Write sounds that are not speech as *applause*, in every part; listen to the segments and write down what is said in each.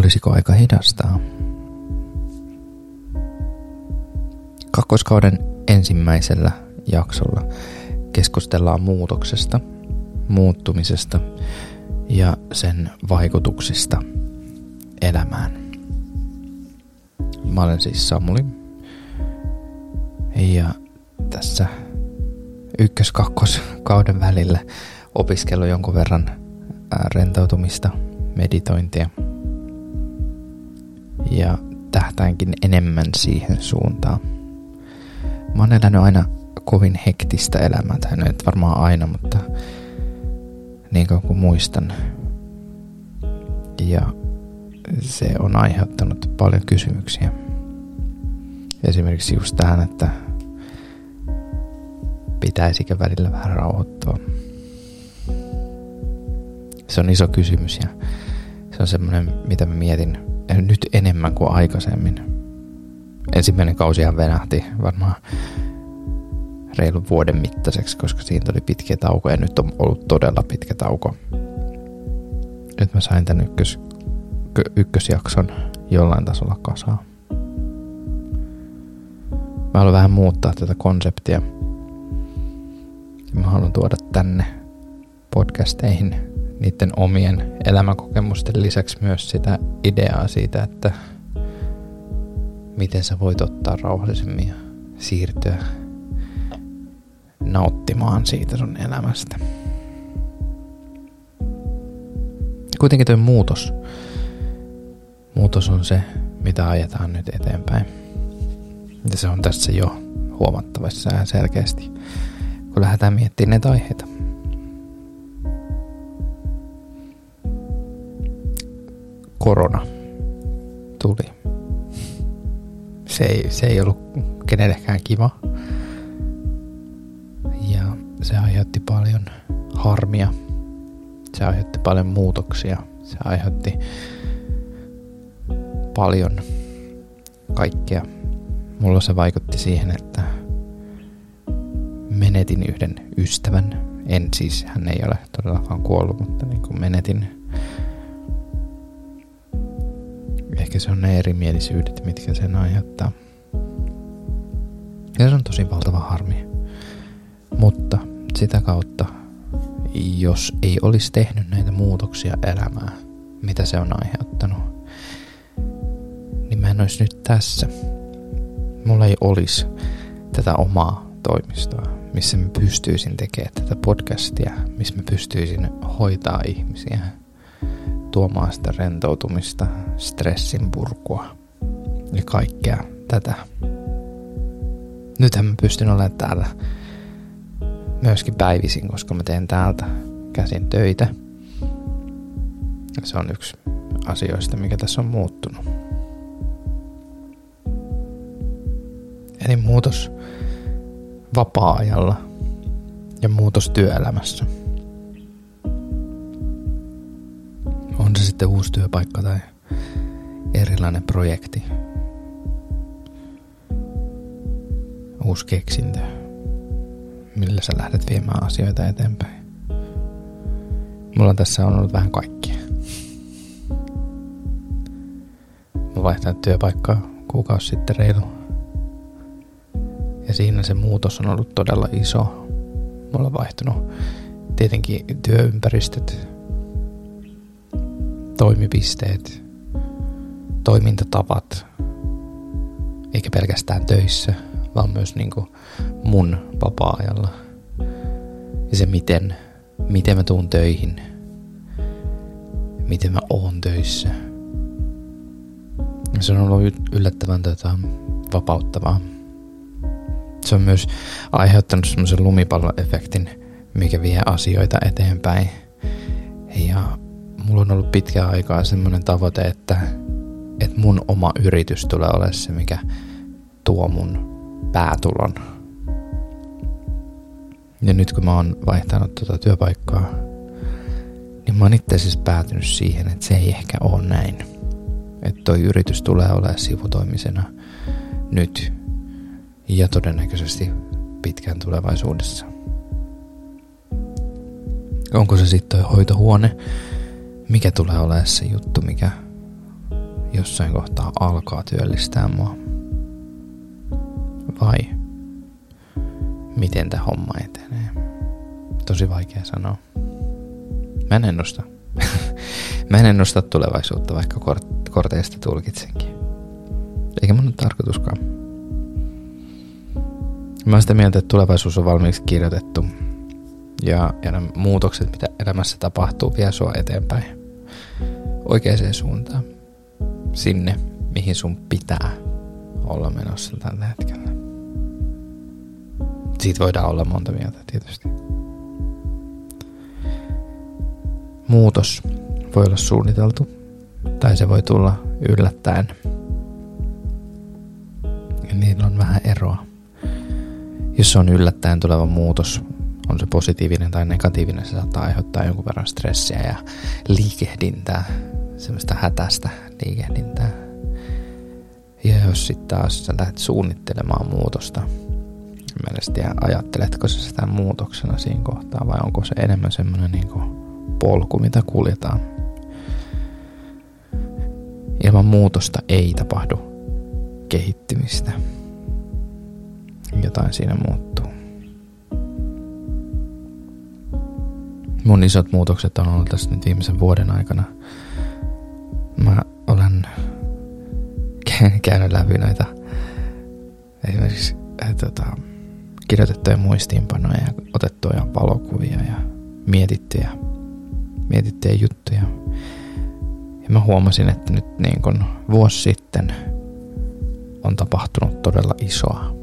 Olisiko aika hidastaa? Kakkoskauden ensimmäisellä jaksolla keskustellaan muutoksesta, muuttumisesta ja sen vaikutuksista elämään. Mä olen siis Samuli ja tässä ykkös-kakkoskauden välillä opiskellut jonkun verran rentoutumista, meditointia ja tähtäänkin enemmän siihen suuntaan. Mä oon elänyt aina kovin hektistä elämää, tai nyt varmaan aina, mutta niin kauan kuin muistan. Ja se on aiheuttanut paljon kysymyksiä. Esimerkiksi just tähän, että pitäisikö välillä vähän rauhoittua. Se on iso kysymys ja se on semmoinen, mitä mä mietin nyt enemmän kuin aikaisemmin. Ensimmäinen kausihan venähti varmaan reilun vuoden mittaiseksi, koska siitä oli pitkä tauko ja nyt on ollut todella pitkä tauko. Nyt mä sain tämän ykkös, ykkösjakson jollain tasolla kasaa. Mä haluan vähän muuttaa tätä konseptia. Mä haluan tuoda tänne podcasteihin niiden omien elämänkokemusten lisäksi myös sitä ideaa siitä, että miten sä voit ottaa rauhallisemmin ja siirtyä nauttimaan siitä sun elämästä. Kuitenkin tuo muutos. Muutos on se, mitä ajetaan nyt eteenpäin. Ja se on tässä jo huomattavassa ja selkeästi, kun lähdetään miettimään näitä aiheita. Korona tuli. Se ei, se ei ollut kenellekään kiva se aiheutti paljon harmia. Se aiheutti paljon muutoksia. Se aiheutti paljon kaikkea. Mulla se vaikutti siihen, että menetin yhden ystävän. En siis, hän ei ole todellakaan kuollut, mutta niin kuin menetin. Ehkä se on ne erimielisyydet, mitkä sen aiheuttaa. Ja se on tosi valtava harmi. Mutta sitä kautta, jos ei olisi tehnyt näitä muutoksia elämään, mitä se on aiheuttanut, niin mä en olisi nyt tässä. Mulla ei olisi tätä omaa toimistoa, missä mä pystyisin tekemään tätä podcastia, missä mä pystyisin hoitaa ihmisiä, tuomaan sitä rentoutumista, stressin purkua ja kaikkea tätä. Nythän mä pystyn olemaan täällä myöskin päivisin, koska mä teen täältä käsin töitä. Se on yksi asioista, mikä tässä on muuttunut. Eli muutos vapaa-ajalla ja muutos työelämässä. Sitten uusi työpaikka tai erilainen projekti. Uusi keksintö millä sä lähdet viemään asioita eteenpäin. Mulla tässä on ollut vähän kaikkia. Mä vaihtanut työpaikkaa kuukausi sitten reilu. Ja siinä se muutos on ollut todella iso. Mulla on vaihtunut tietenkin työympäristöt, toimipisteet, toimintatavat, eikä pelkästään töissä – vaan myös niin kuin mun vapaa-ajalla. Ja se miten, miten mä tuun töihin, miten mä oon töissä. Se on ollut yllättävän tota, vapauttavaa. Se on myös aiheuttanut semmoisen lumipalloefektin, mikä vie asioita eteenpäin. Ja mulla on ollut pitkään aikaa semmoinen tavoite, että, että mun oma yritys tulee olemaan se, mikä tuo mun päätulon. Ja nyt kun mä oon vaihtanut tuota työpaikkaa, niin mä oon itse asiassa päätynyt siihen, että se ei ehkä ole näin. Että toi yritys tulee olemaan sivutoimisena nyt ja todennäköisesti pitkään tulevaisuudessa. Onko se sitten toi hoitohuone, mikä tulee olemaan se juttu, mikä jossain kohtaa alkaa työllistää mua? Vai miten tämä homma etenee? Tosi vaikea sanoa. Mä en ennusta. *laughs* Mä en ennusta tulevaisuutta, vaikka kort- korteista tulkitsenkin. Eikä mun ole tarkoituskaan. Mä oon sitä mieltä, että tulevaisuus on valmiiksi kirjoitettu. Ja, ja nämä muutokset, mitä elämässä tapahtuu, vie sua eteenpäin. Oikeaan suuntaan. Sinne, mihin sun pitää olla menossa tällä hetkellä. Siitä voidaan olla monta mieltä tietysti. Muutos voi olla suunniteltu tai se voi tulla yllättäen. Ja niillä on vähän eroa. Jos se on yllättäen tuleva muutos, on se positiivinen tai negatiivinen, se saattaa aiheuttaa jonkun verran stressiä ja liikehdintää, semmoista hätästä liikehdintää. Ja jos sitten taas sä lähdet suunnittelemaan muutosta, mielestä ja ajatteletko sä sitä muutoksena siinä kohtaa vai onko se enemmän semmoinen niin polku, mitä kuljetaan. Ilman muutosta ei tapahdu kehittymistä. Jotain siinä muuttuu. Mun isot muutokset on ollut tässä nyt viimeisen vuoden aikana. *laughs* käynyt läpi noita esimerkiksi äh, tota, kirjoitettuja muistiinpanoja ja otettuja valokuvia ja mietittyjä, mietittyjä juttuja. Ja mä huomasin, että nyt niin kun vuosi sitten on tapahtunut todella isoa.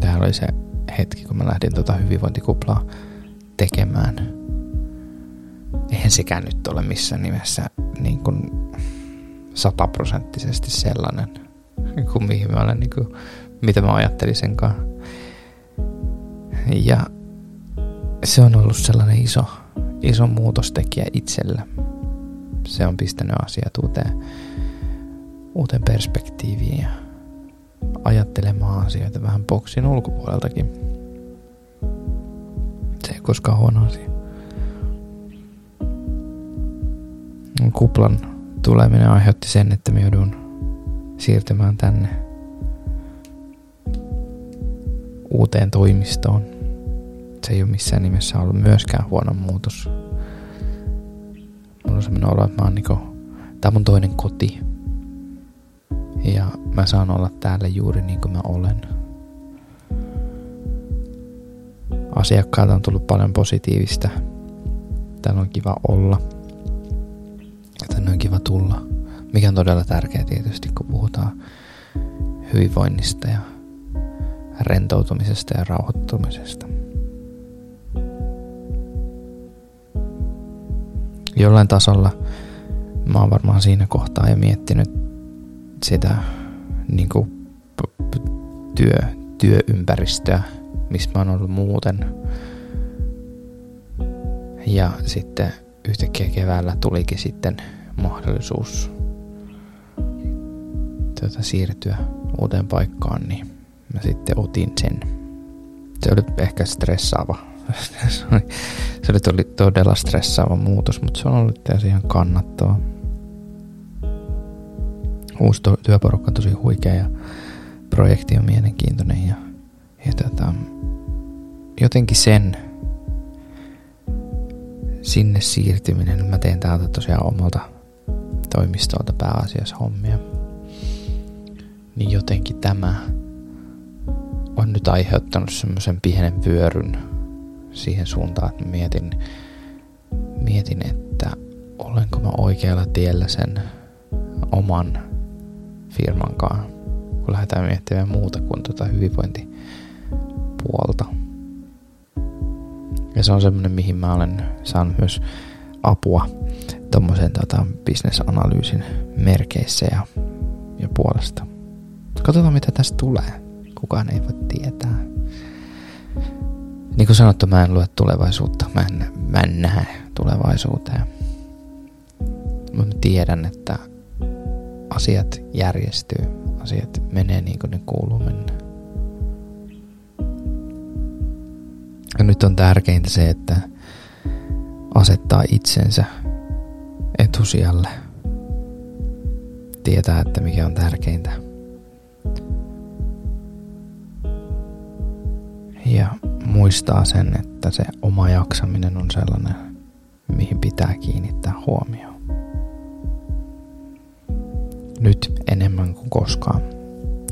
Tämä oli se hetki, kun mä lähdin tuota hyvinvointikuplaa tekemään. Eihän sekään nyt ole missään nimessä niin kuin sataprosenttisesti sellainen kuin mihin mä olen, niin kuin, mitä mä ajattelin senkaan ja se on ollut sellainen iso, iso muutostekijä itsellä. Se on pistänyt asiat uuteen, uuteen perspektiiviin ja ajattelemaan asioita vähän boksin ulkopuoleltakin. Se ei koskaan huono asia. Kuplan tuleminen aiheutti sen, että me joudun siirtymään tänne uuteen toimistoon. Se ei ole missään nimessä ollut myöskään huono muutos. Mulla on semmoinen olo, että mä oon niinku, tää on mun toinen koti. Ja mä saan olla täällä juuri niin kuin mä olen. Asiakkailta on tullut paljon positiivista. Täällä on kiva olla. Tulla. Mikä on todella tärkeää tietysti, kun puhutaan hyvinvoinnista ja rentoutumisesta ja rauhoittumisesta. Jollain tasolla mä oon varmaan siinä kohtaa jo miettinyt sitä niin kuin työ, työympäristöä, missä mä oon ollut muuten. Ja sitten yhtäkkiä keväällä tulikin sitten mahdollisuus tuota, siirtyä uuteen paikkaan, niin mä sitten otin sen. Se oli ehkä stressaava. *laughs* se, oli, se oli todella stressaava muutos, mutta se on ollut täysin ihan kannattava. Uusi työporukka on tosi huikea ja projekti on mielenkiintoinen ja, ja tota, jotenkin sen sinne siirtyminen, mä teen täältä tosiaan omalta toimistolta pääasiassa hommia, niin jotenkin tämä on nyt aiheuttanut semmoisen pienen vyöryn siihen suuntaan, että mietin, mietin, että olenko mä oikealla tiellä sen oman firmankaan, kun lähdetään miettimään muuta kuin tuota hyvinvointipuolta. Ja se on semmoinen, mihin mä olen saanut myös apua tuommoisen tota, bisnesanalyysin merkeissä ja, ja puolesta. Katsotaan, mitä tästä tulee kukaan ei voi tietää. Niin kuin sanottu, mä en lue tulevaisuutta, mä en, mä en näe tulevaisuuteen. Mutta tiedän, että asiat järjestyy, asiat menee niin kuin ne kuuluu mennä. Ja nyt on tärkeintä se, että asettaa itsensä etusijalle. tietää, että mikä on tärkeintä. Ja muistaa sen, että se oma jaksaminen on sellainen, mihin pitää kiinnittää huomioon. Nyt enemmän kuin koskaan.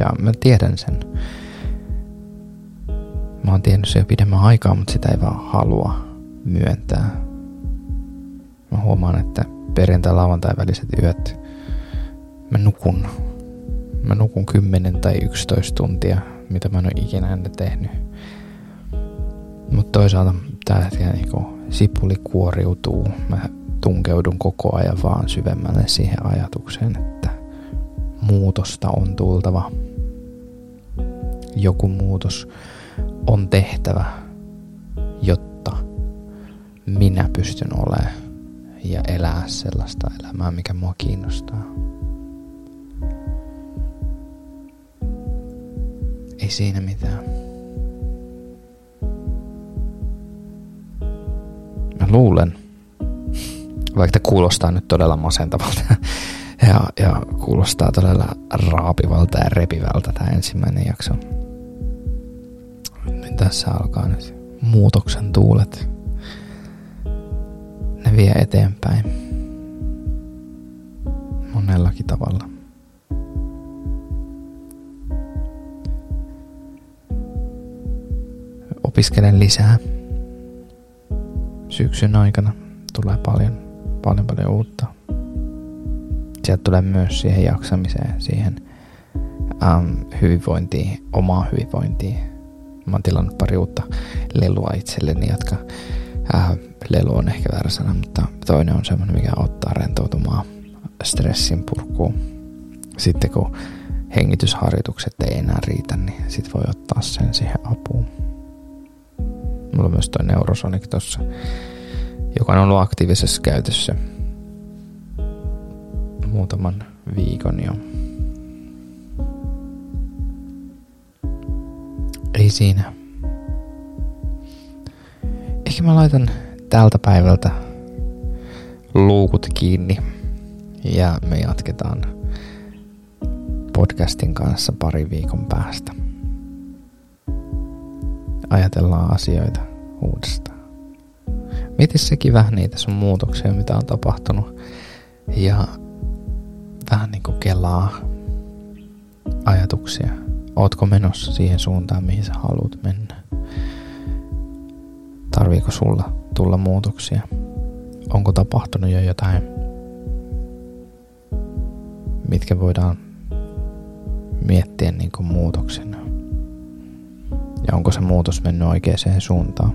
Ja mä tiedän sen. Mä oon tiennyt se jo pidemmän aikaa, mutta sitä ei vaan halua myöntää. Mä huomaan, että perjantai lauantai väliset yöt mä nukun. Mä nukun 10 tai 11 tuntia, mitä mä en ole ikinä ennen tehnyt. Mutta toisaalta tää niinku sipuli kuoriutuu. Mä tunkeudun koko ajan vaan syvemmälle siihen ajatukseen, että muutosta on tultava. Joku muutos on tehtävä, jotta minä pystyn olemaan ja elää sellaista elämää, mikä mua kiinnostaa. Ei siinä mitään. Mä luulen, vaikka kuulostaa nyt todella masentavalta *laughs* ja, ja kuulostaa todella raapivalta ja repivältä tämä ensimmäinen jakso. Niin tässä alkaa nyt muutoksen tuulet. Vie eteenpäin. Monellakin tavalla. Opiskelen lisää. Syksyn aikana tulee paljon, paljon paljon uutta sieltä tulee myös siihen jaksamiseen, siihen um, hyvinvointiin, omaa hyvinvointiin. Mä oon tilannut pari uutta lelua itselleni, jotka äh, lelu on ehkä väärä sana, mutta toinen on semmoinen, mikä ottaa rentoutumaan stressin purkuun. Sitten kun hengitysharjoitukset ei enää riitä, niin sit voi ottaa sen siihen apuun. Mulla on myös toi Neurosonic tossa, joka on ollut aktiivisessa käytössä muutaman viikon jo. Ei siinä. Ehkä mä laitan tältä päivältä luukut kiinni ja me jatketaan podcastin kanssa pari viikon päästä. Ajatellaan asioita uudestaan. Mieti sekin vähän niitä sun muutoksia, mitä on tapahtunut. Ja vähän niin kuin kelaa ajatuksia. Ootko menossa siihen suuntaan, mihin sä haluat mennä? Tarviiko sulla tulla muutoksia? Onko tapahtunut jo jotain, mitkä voidaan miettiä niin kuin muutoksena? Ja onko se muutos mennyt oikeaan suuntaan?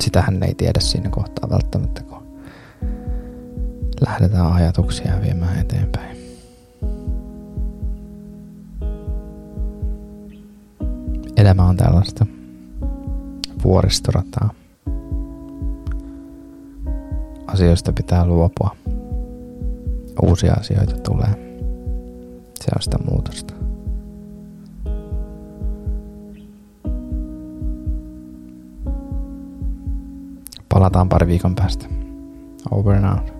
Sitähän ei tiedä siinä kohtaa välttämättä, kun lähdetään ajatuksia viemään eteenpäin. Elämä on tällaista vuoristorataa. Asioista pitää luopua. Uusia asioita tulee. Se on sitä muutosta. Palataan pari viikon päästä. Over and out.